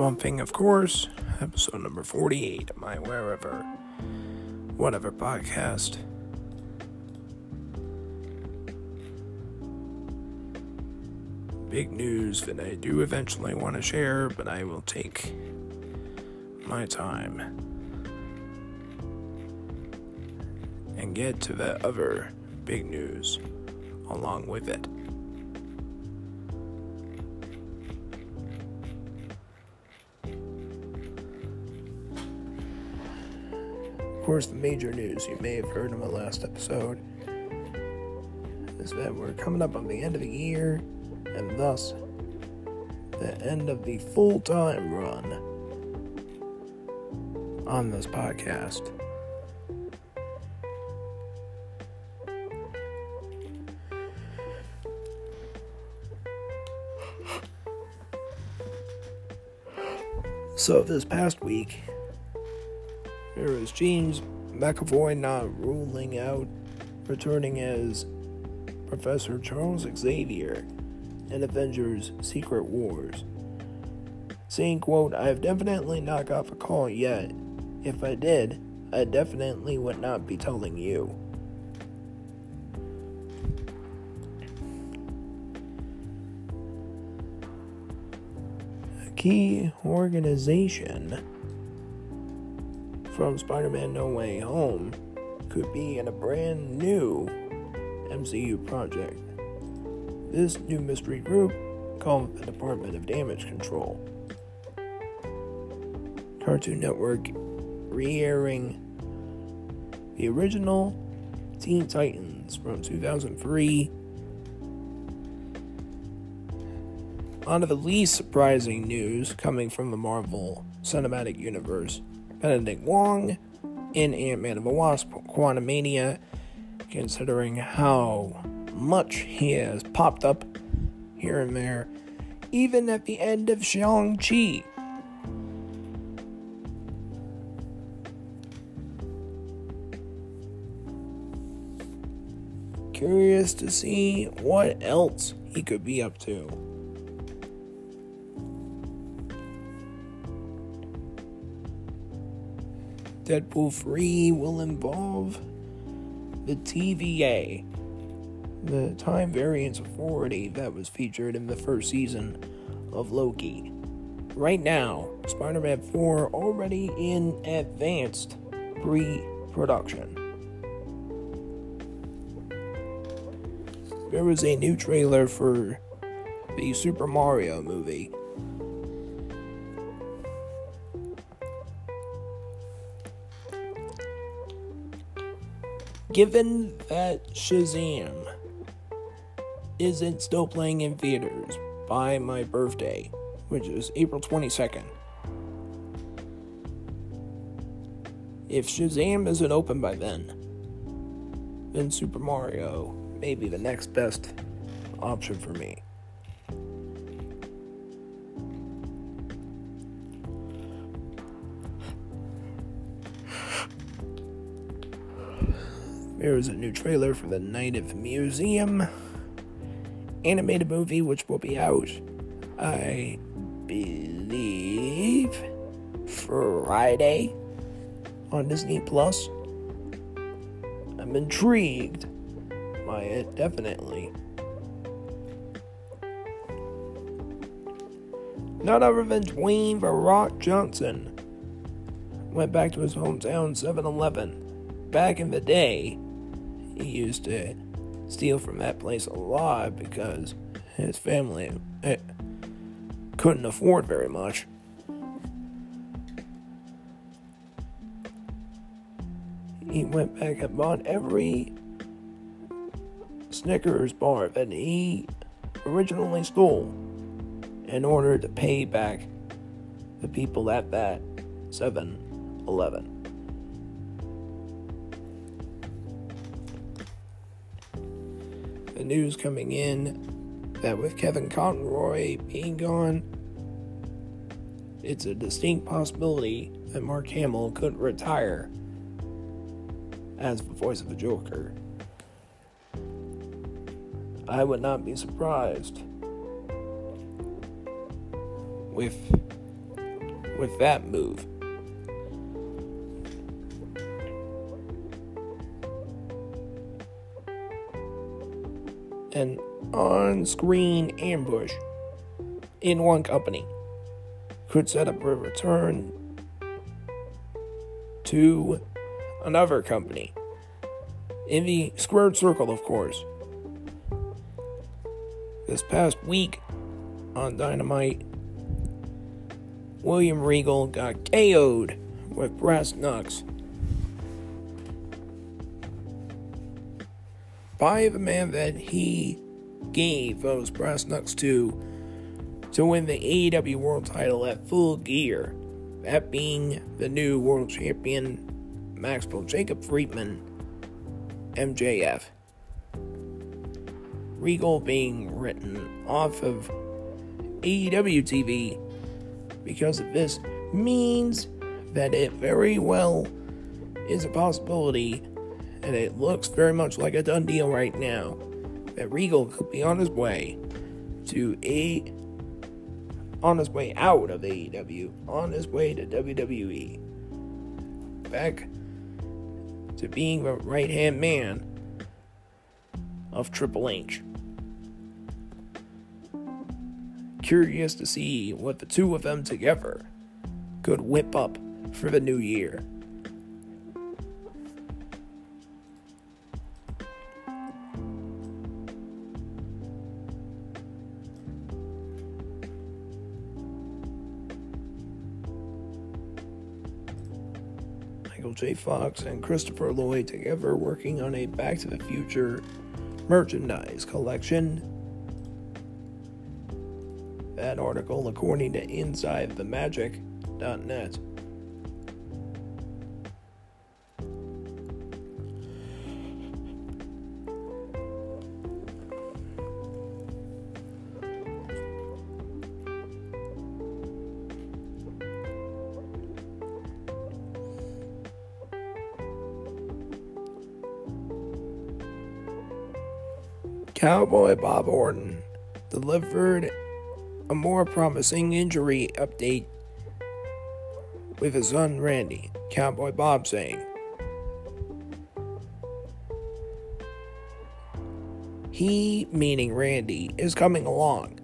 Swamp Thing, of course, episode number 48 of my Wherever, Whatever podcast. Big news that I do eventually want to share, but I will take my time and get to the other big news along with it. Of course, the major news you may have heard in my last episode is that we're coming up on the end of the year and thus the end of the full time run on this podcast. So, this past week, there was James McAvoy not ruling out returning as Professor Charles Xavier in Avengers Secret Wars. Saying, quote, I have definitely not got a call yet. If I did, I definitely would not be telling you. A key organization from Spider Man No Way Home could be in a brand new MCU project. This new mystery group, called the Department of Damage Control, Cartoon Network re airing the original Teen Titans from 2003. On to the least surprising news coming from the Marvel Cinematic Universe. Benedict Wong in Ant Man and the Wasp Quantumania, considering how much he has popped up here and there, even at the end of Shang-Chi. Curious to see what else he could be up to. Deadpool 3 will involve the TVA, the Time Variance Authority that was featured in the first season of Loki. Right now, Spider Man 4 already in advanced pre production. There was a new trailer for the Super Mario movie. Given that Shazam isn't still playing in theaters by my birthday, which is April 22nd, if Shazam isn't open by then, then Super Mario may be the next best option for me. There is a new trailer for the Night of Museum animated movie, which will be out, I believe, Friday on Disney Plus. I'm intrigued by it, definitely. Not a revenge Dwayne The Rock Johnson went back to his hometown 7 Eleven. Back in the day, he used to steal from that place a lot because his family eh, couldn't afford very much. He went back and bought every Snickers bar that he originally stole in order to pay back the people at that 7 Eleven. The news coming in that with Kevin Conroy being gone, it's a distinct possibility that Mark Hamill could retire as the voice of the Joker. I would not be surprised with with that move. An on screen ambush in one company could set up a return to another company. In the squared circle, of course. This past week on Dynamite, William Regal got KO'd with brass knucks by the man that he gave those brass knucks to to win the AEW World title at full gear. That being the new world champion Maxwell Jacob Friedman, MJF. Regal being written off of AEW TV because of this means that it very well is a possibility, and it looks very much like a done deal right now, that Regal could be on his way to a on his way out of AEW, on his way to WWE. Back to being the right hand man of Triple H. Curious to see what the two of them together could whip up for the new year. J. Fox and Christopher Lloyd together working on a Back to the Future merchandise collection. That article, according to InsideTheMagic.net. Cowboy Bob Orton delivered a more promising injury update with his son Randy. Cowboy Bob saying, He, meaning Randy, is coming along.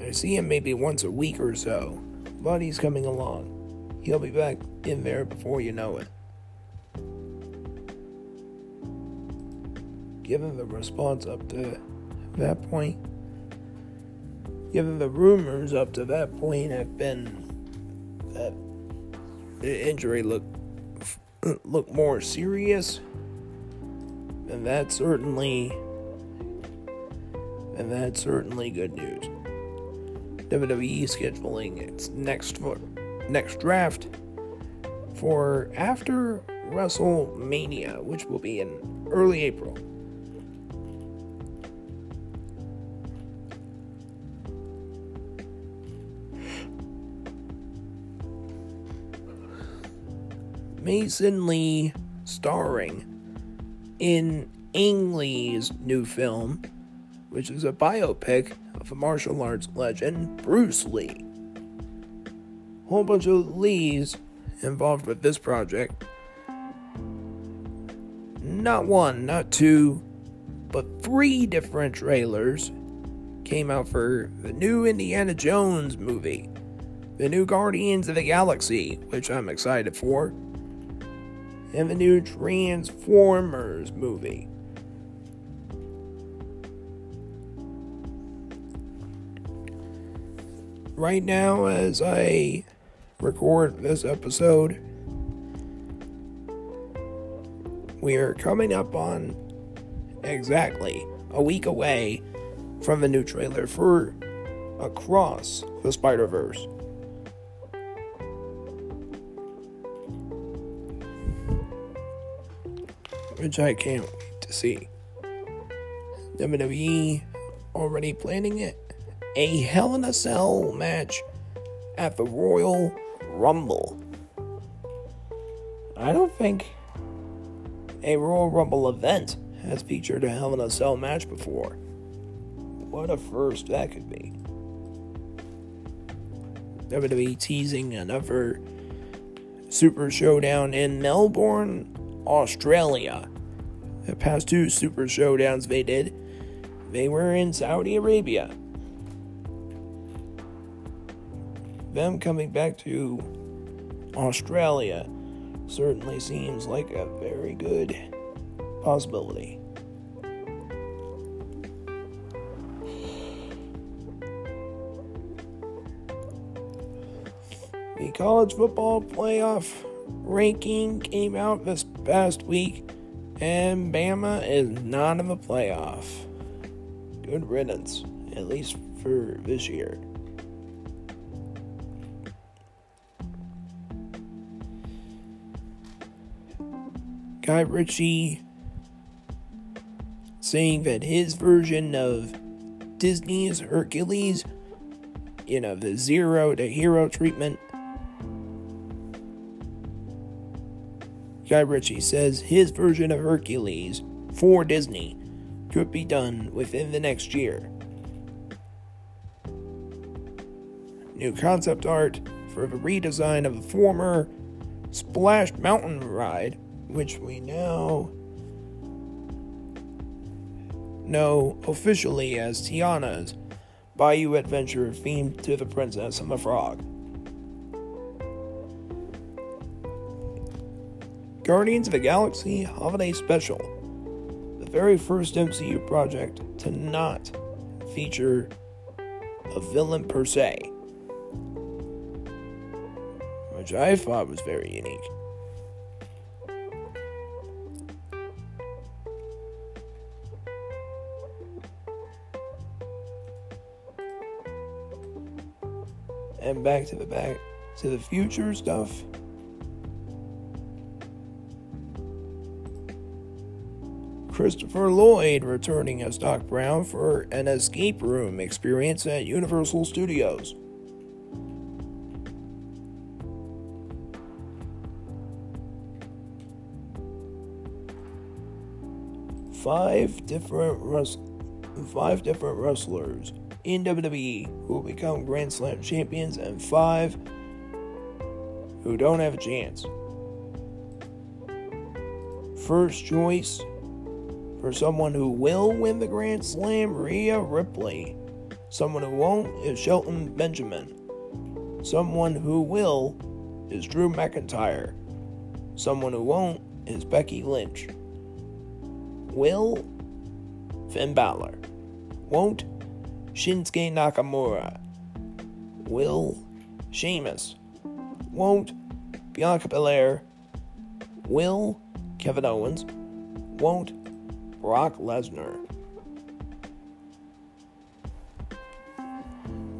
I see him maybe once a week or so, but he's coming along. He'll be back in there before you know it. Given the response up to that point, given the rumors up to that point have been that the injury looked look more serious, and that's certainly and that's certainly good news. WWE scheduling its next next draft for after WrestleMania, which will be in early April. Mason Lee starring in Ang Lee's new film, which is a biopic of a martial arts legend, Bruce Lee. A whole bunch of Lees involved with this project. Not one, not two, but three different trailers came out for the new Indiana Jones movie, the new Guardians of the Galaxy, which I'm excited for and the new Transformers movie. Right now, as I record this episode, we are coming up on exactly a week away from the new trailer for Across the Spider Verse. Which I can't wait to see. WWE already planning it. A Hell in a Cell match at the Royal Rumble. I don't think a Royal Rumble event has featured a Hell in a Cell match before. What a first that could be. WWE teasing another Super Showdown in Melbourne, Australia. The past two Super Showdowns they did, they were in Saudi Arabia. Them coming back to Australia certainly seems like a very good possibility. The college football playoff ranking came out this past week, and Bama is not in the playoff. Good riddance, at least for this year. Guy Ritchie saying that his version of Disney's Hercules, you know, the zero to hero treatment, Guy Ritchie says his version of Hercules for Disney could be done within the next year. New concept art for the redesign of the former Splash Mountain ride, which we now know officially as Tiana's Bayou Adventure themed to the Princess and the Frog. Guardians of the Galaxy Holiday Special, the very first MCU project to not feature a villain per se, which I thought was very unique. And back to the back to the future stuff. Christopher Lloyd returning as Doc Brown for an escape room experience at Universal Studios. Five different rest- five different wrestlers in WWE who will become Grand Slam champions, and five who don't have a chance. First choice for someone who will win the Grand Slam, Rhea Ripley. Someone who won't is Shelton Benjamin. Someone who will is Drew McIntyre. Someone who won't is Becky Lynch. Will Finn Balor. Won't Shinsuke Nakamura. Will Sheamus. Won't Bianca Belair. Will Kevin Owens. Won't Brock Lesnar.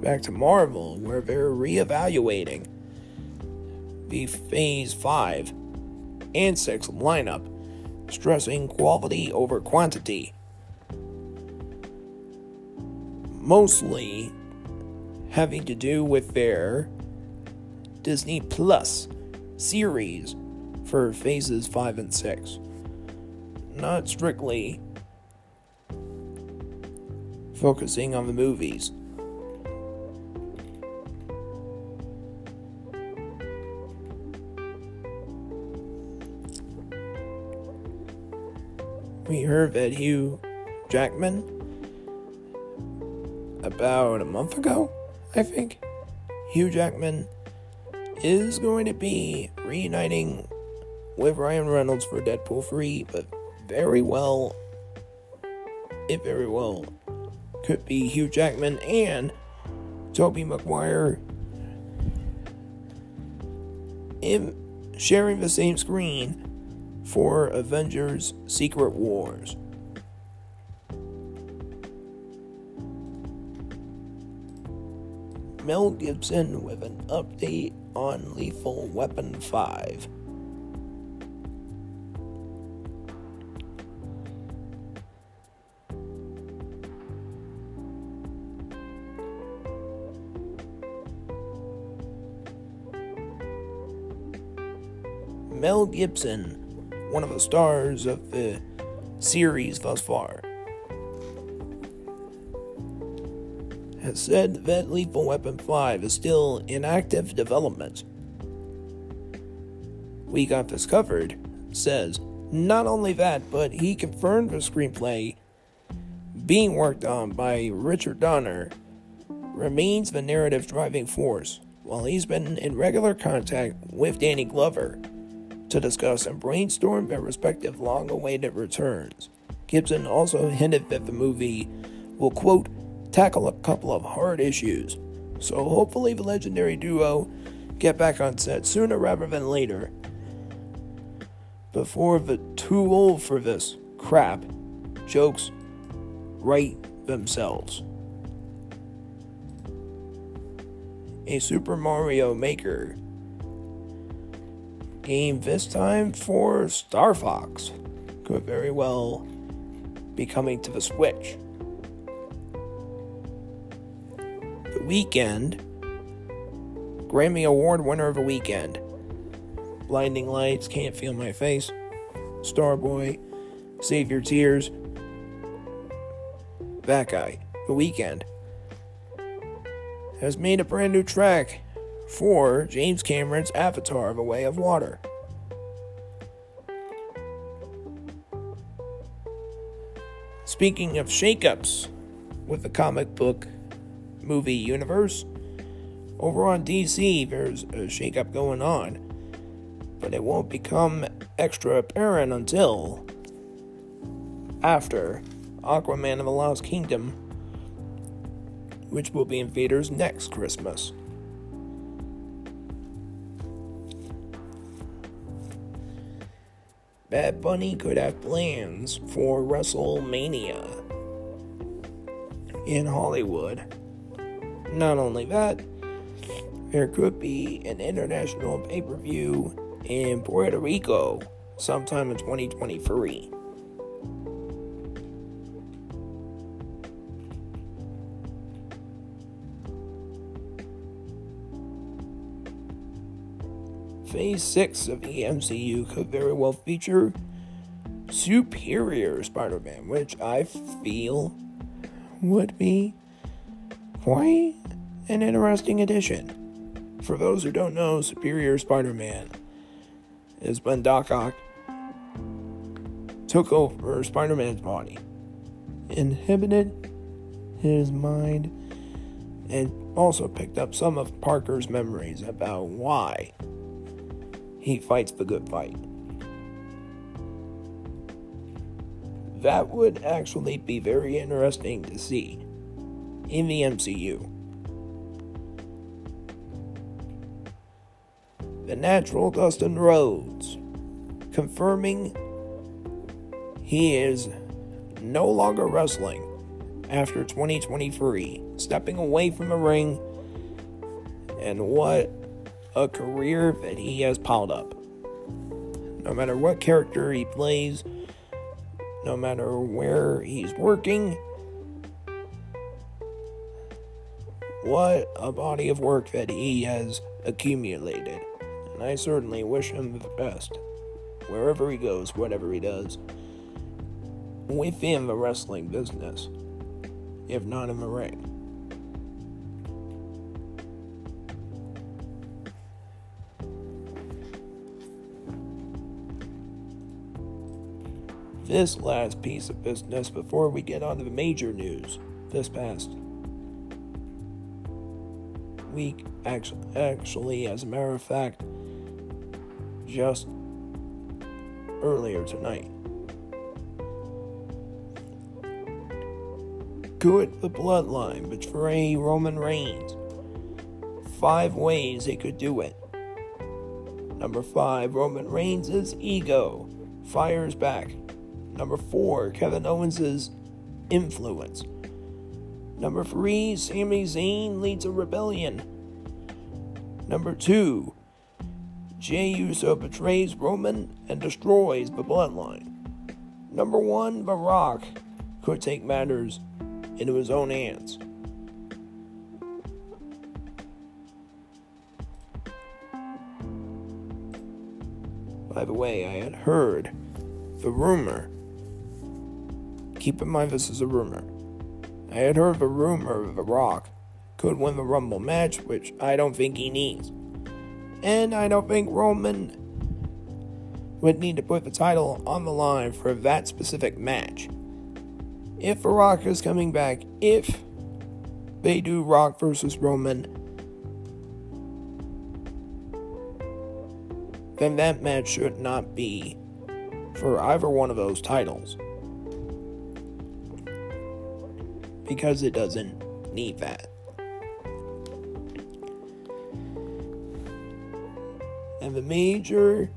Back to Marvel, where they're reevaluating the Phase 5 and 6 lineup, stressing quality over quantity. Mostly having to do with their Disney Plus series for phases 5 and 6 not strictly focusing on the movies. We heard that Hugh Jackman about a month ago, I think. Hugh Jackman is going to be reuniting with Ryan Reynolds for Deadpool 3, but very well, it very well could be Hugh Jackman and Tobey Maguire in sharing the same screen for Avengers Secret Wars. Mel Gibson with an update on Lethal Weapon 5. Mel Gibson, one of the stars of the series thus far, has said that Lethal Weapon 5 is still in active development. We Got This Covered says not only that, but he confirmed the screenplay being worked on by Richard Donner remains the narrative driving force, while he's been in regular contact with Danny Glover to discuss and brainstorm their respective long awaited returns. Gibson also hinted that the movie will, quote, tackle a couple of hard issues. So hopefully the legendary duo get back on set sooner rather than later. Before the too old for this crap jokes write themselves. A Super Mario Maker game this time for Star Fox could very well be coming to the Switch. The Weeknd, Grammy Award winner of the weekend. Blinding Lights, Can't Feel My Face, Starboy, Save Your Tears. That guy, The Weeknd, has made a brand new track for James Cameron's Avatar of A Way of Water. Speaking of shakeups with the comic book movie universe, over on DC there's a shakeup going on, but it won't become extra apparent until after Aquaman of the Lost Kingdom, which will be in theaters next Christmas. Bad Bunny could have plans for WrestleMania in Hollywood. Not only that, there could be an international pay per view in Puerto Rico sometime in 2023. Phase 6 of the MCU could very well feature Superior Spider Man, which I feel would be quite an interesting addition. For those who don't know, Superior Spider Man is when Doc Ock took over Spider Man's body, inhibited his mind, and also picked up some of Parker's memories about why he fights the good fight. That would actually be very interesting to see in the MCU. The natural Dustin Rhodes confirming he is no longer wrestling after 2023, stepping away from the ring. And what a career that he has piled up. No matter what character he plays, no matter where he's working, what a body of work that he has accumulated. And I certainly wish him the best. Wherever he goes, whatever he does. Within the wrestling business, if not in the ring. This last piece of business before we get on to the major news this past week. Actually, actually, as a matter of fact, just earlier tonight. Could the bloodline betray Roman Reigns? Five ways they could do it. Number five, Roman Reigns' ego fires back. Number four, Kevin Owens' influence. Number three, Sami Zayn leads a rebellion. Number two, Jey Uso betrays Roman and destroys the bloodline. Number one, Rock could take matters into his own hands. By the way, I had heard the rumor Keep in mind this is a rumor. I had heard a rumor of The Rock could win the Rumble match, which I don't think he needs. And I don't think Roman would need to put the title on the line for that specific match. If The Rock is coming back, if they do Rock versus Roman, then that match should not be for either one of those titles. Because it doesn't need that. And the major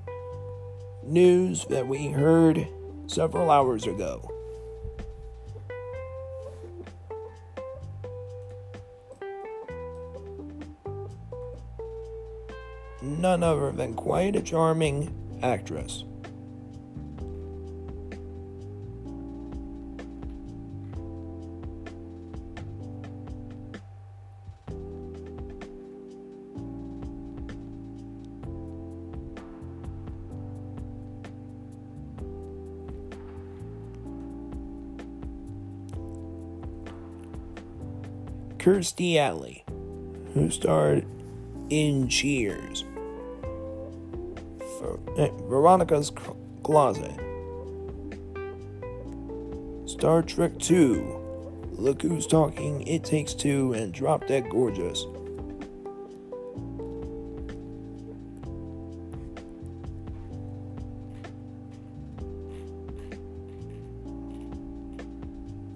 news that we heard several hours ago. None other than quite a charming actress. Kirstie Alley, who starred in Cheers, eh, Veronica's Closet, Star Trek 2, Look Who's Talking, It Takes Two, and Drop Dead Gorgeous.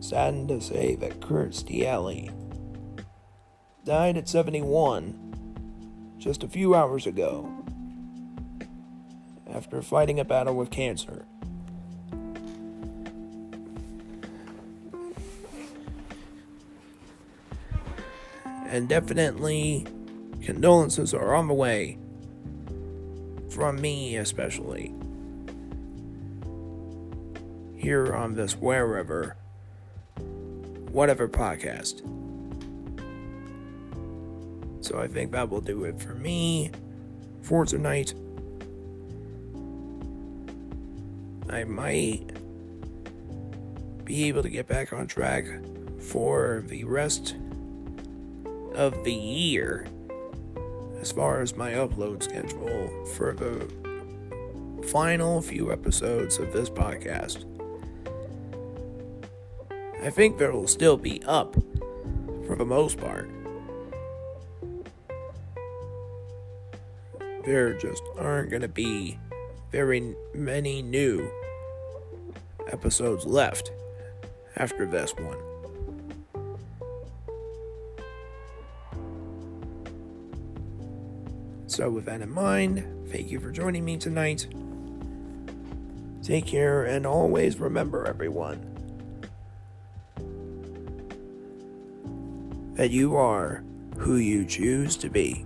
Saddened to say that Kirstie Alley died at 71 just a few hours ago after fighting a battle with cancer. And definitely, condolences are on the way. From me, especially. Here on this wherever, whatever podcast. So I think that will do it for me for tonight. I might be able to get back on track for the rest of the year as far as my upload schedule for the final few episodes of this podcast. I think they will still be up for the most part. There just aren't going to be very many new episodes left after this one. So, with that in mind, thank you for joining me tonight. Take care and always remember, everyone, that you are who you choose to be.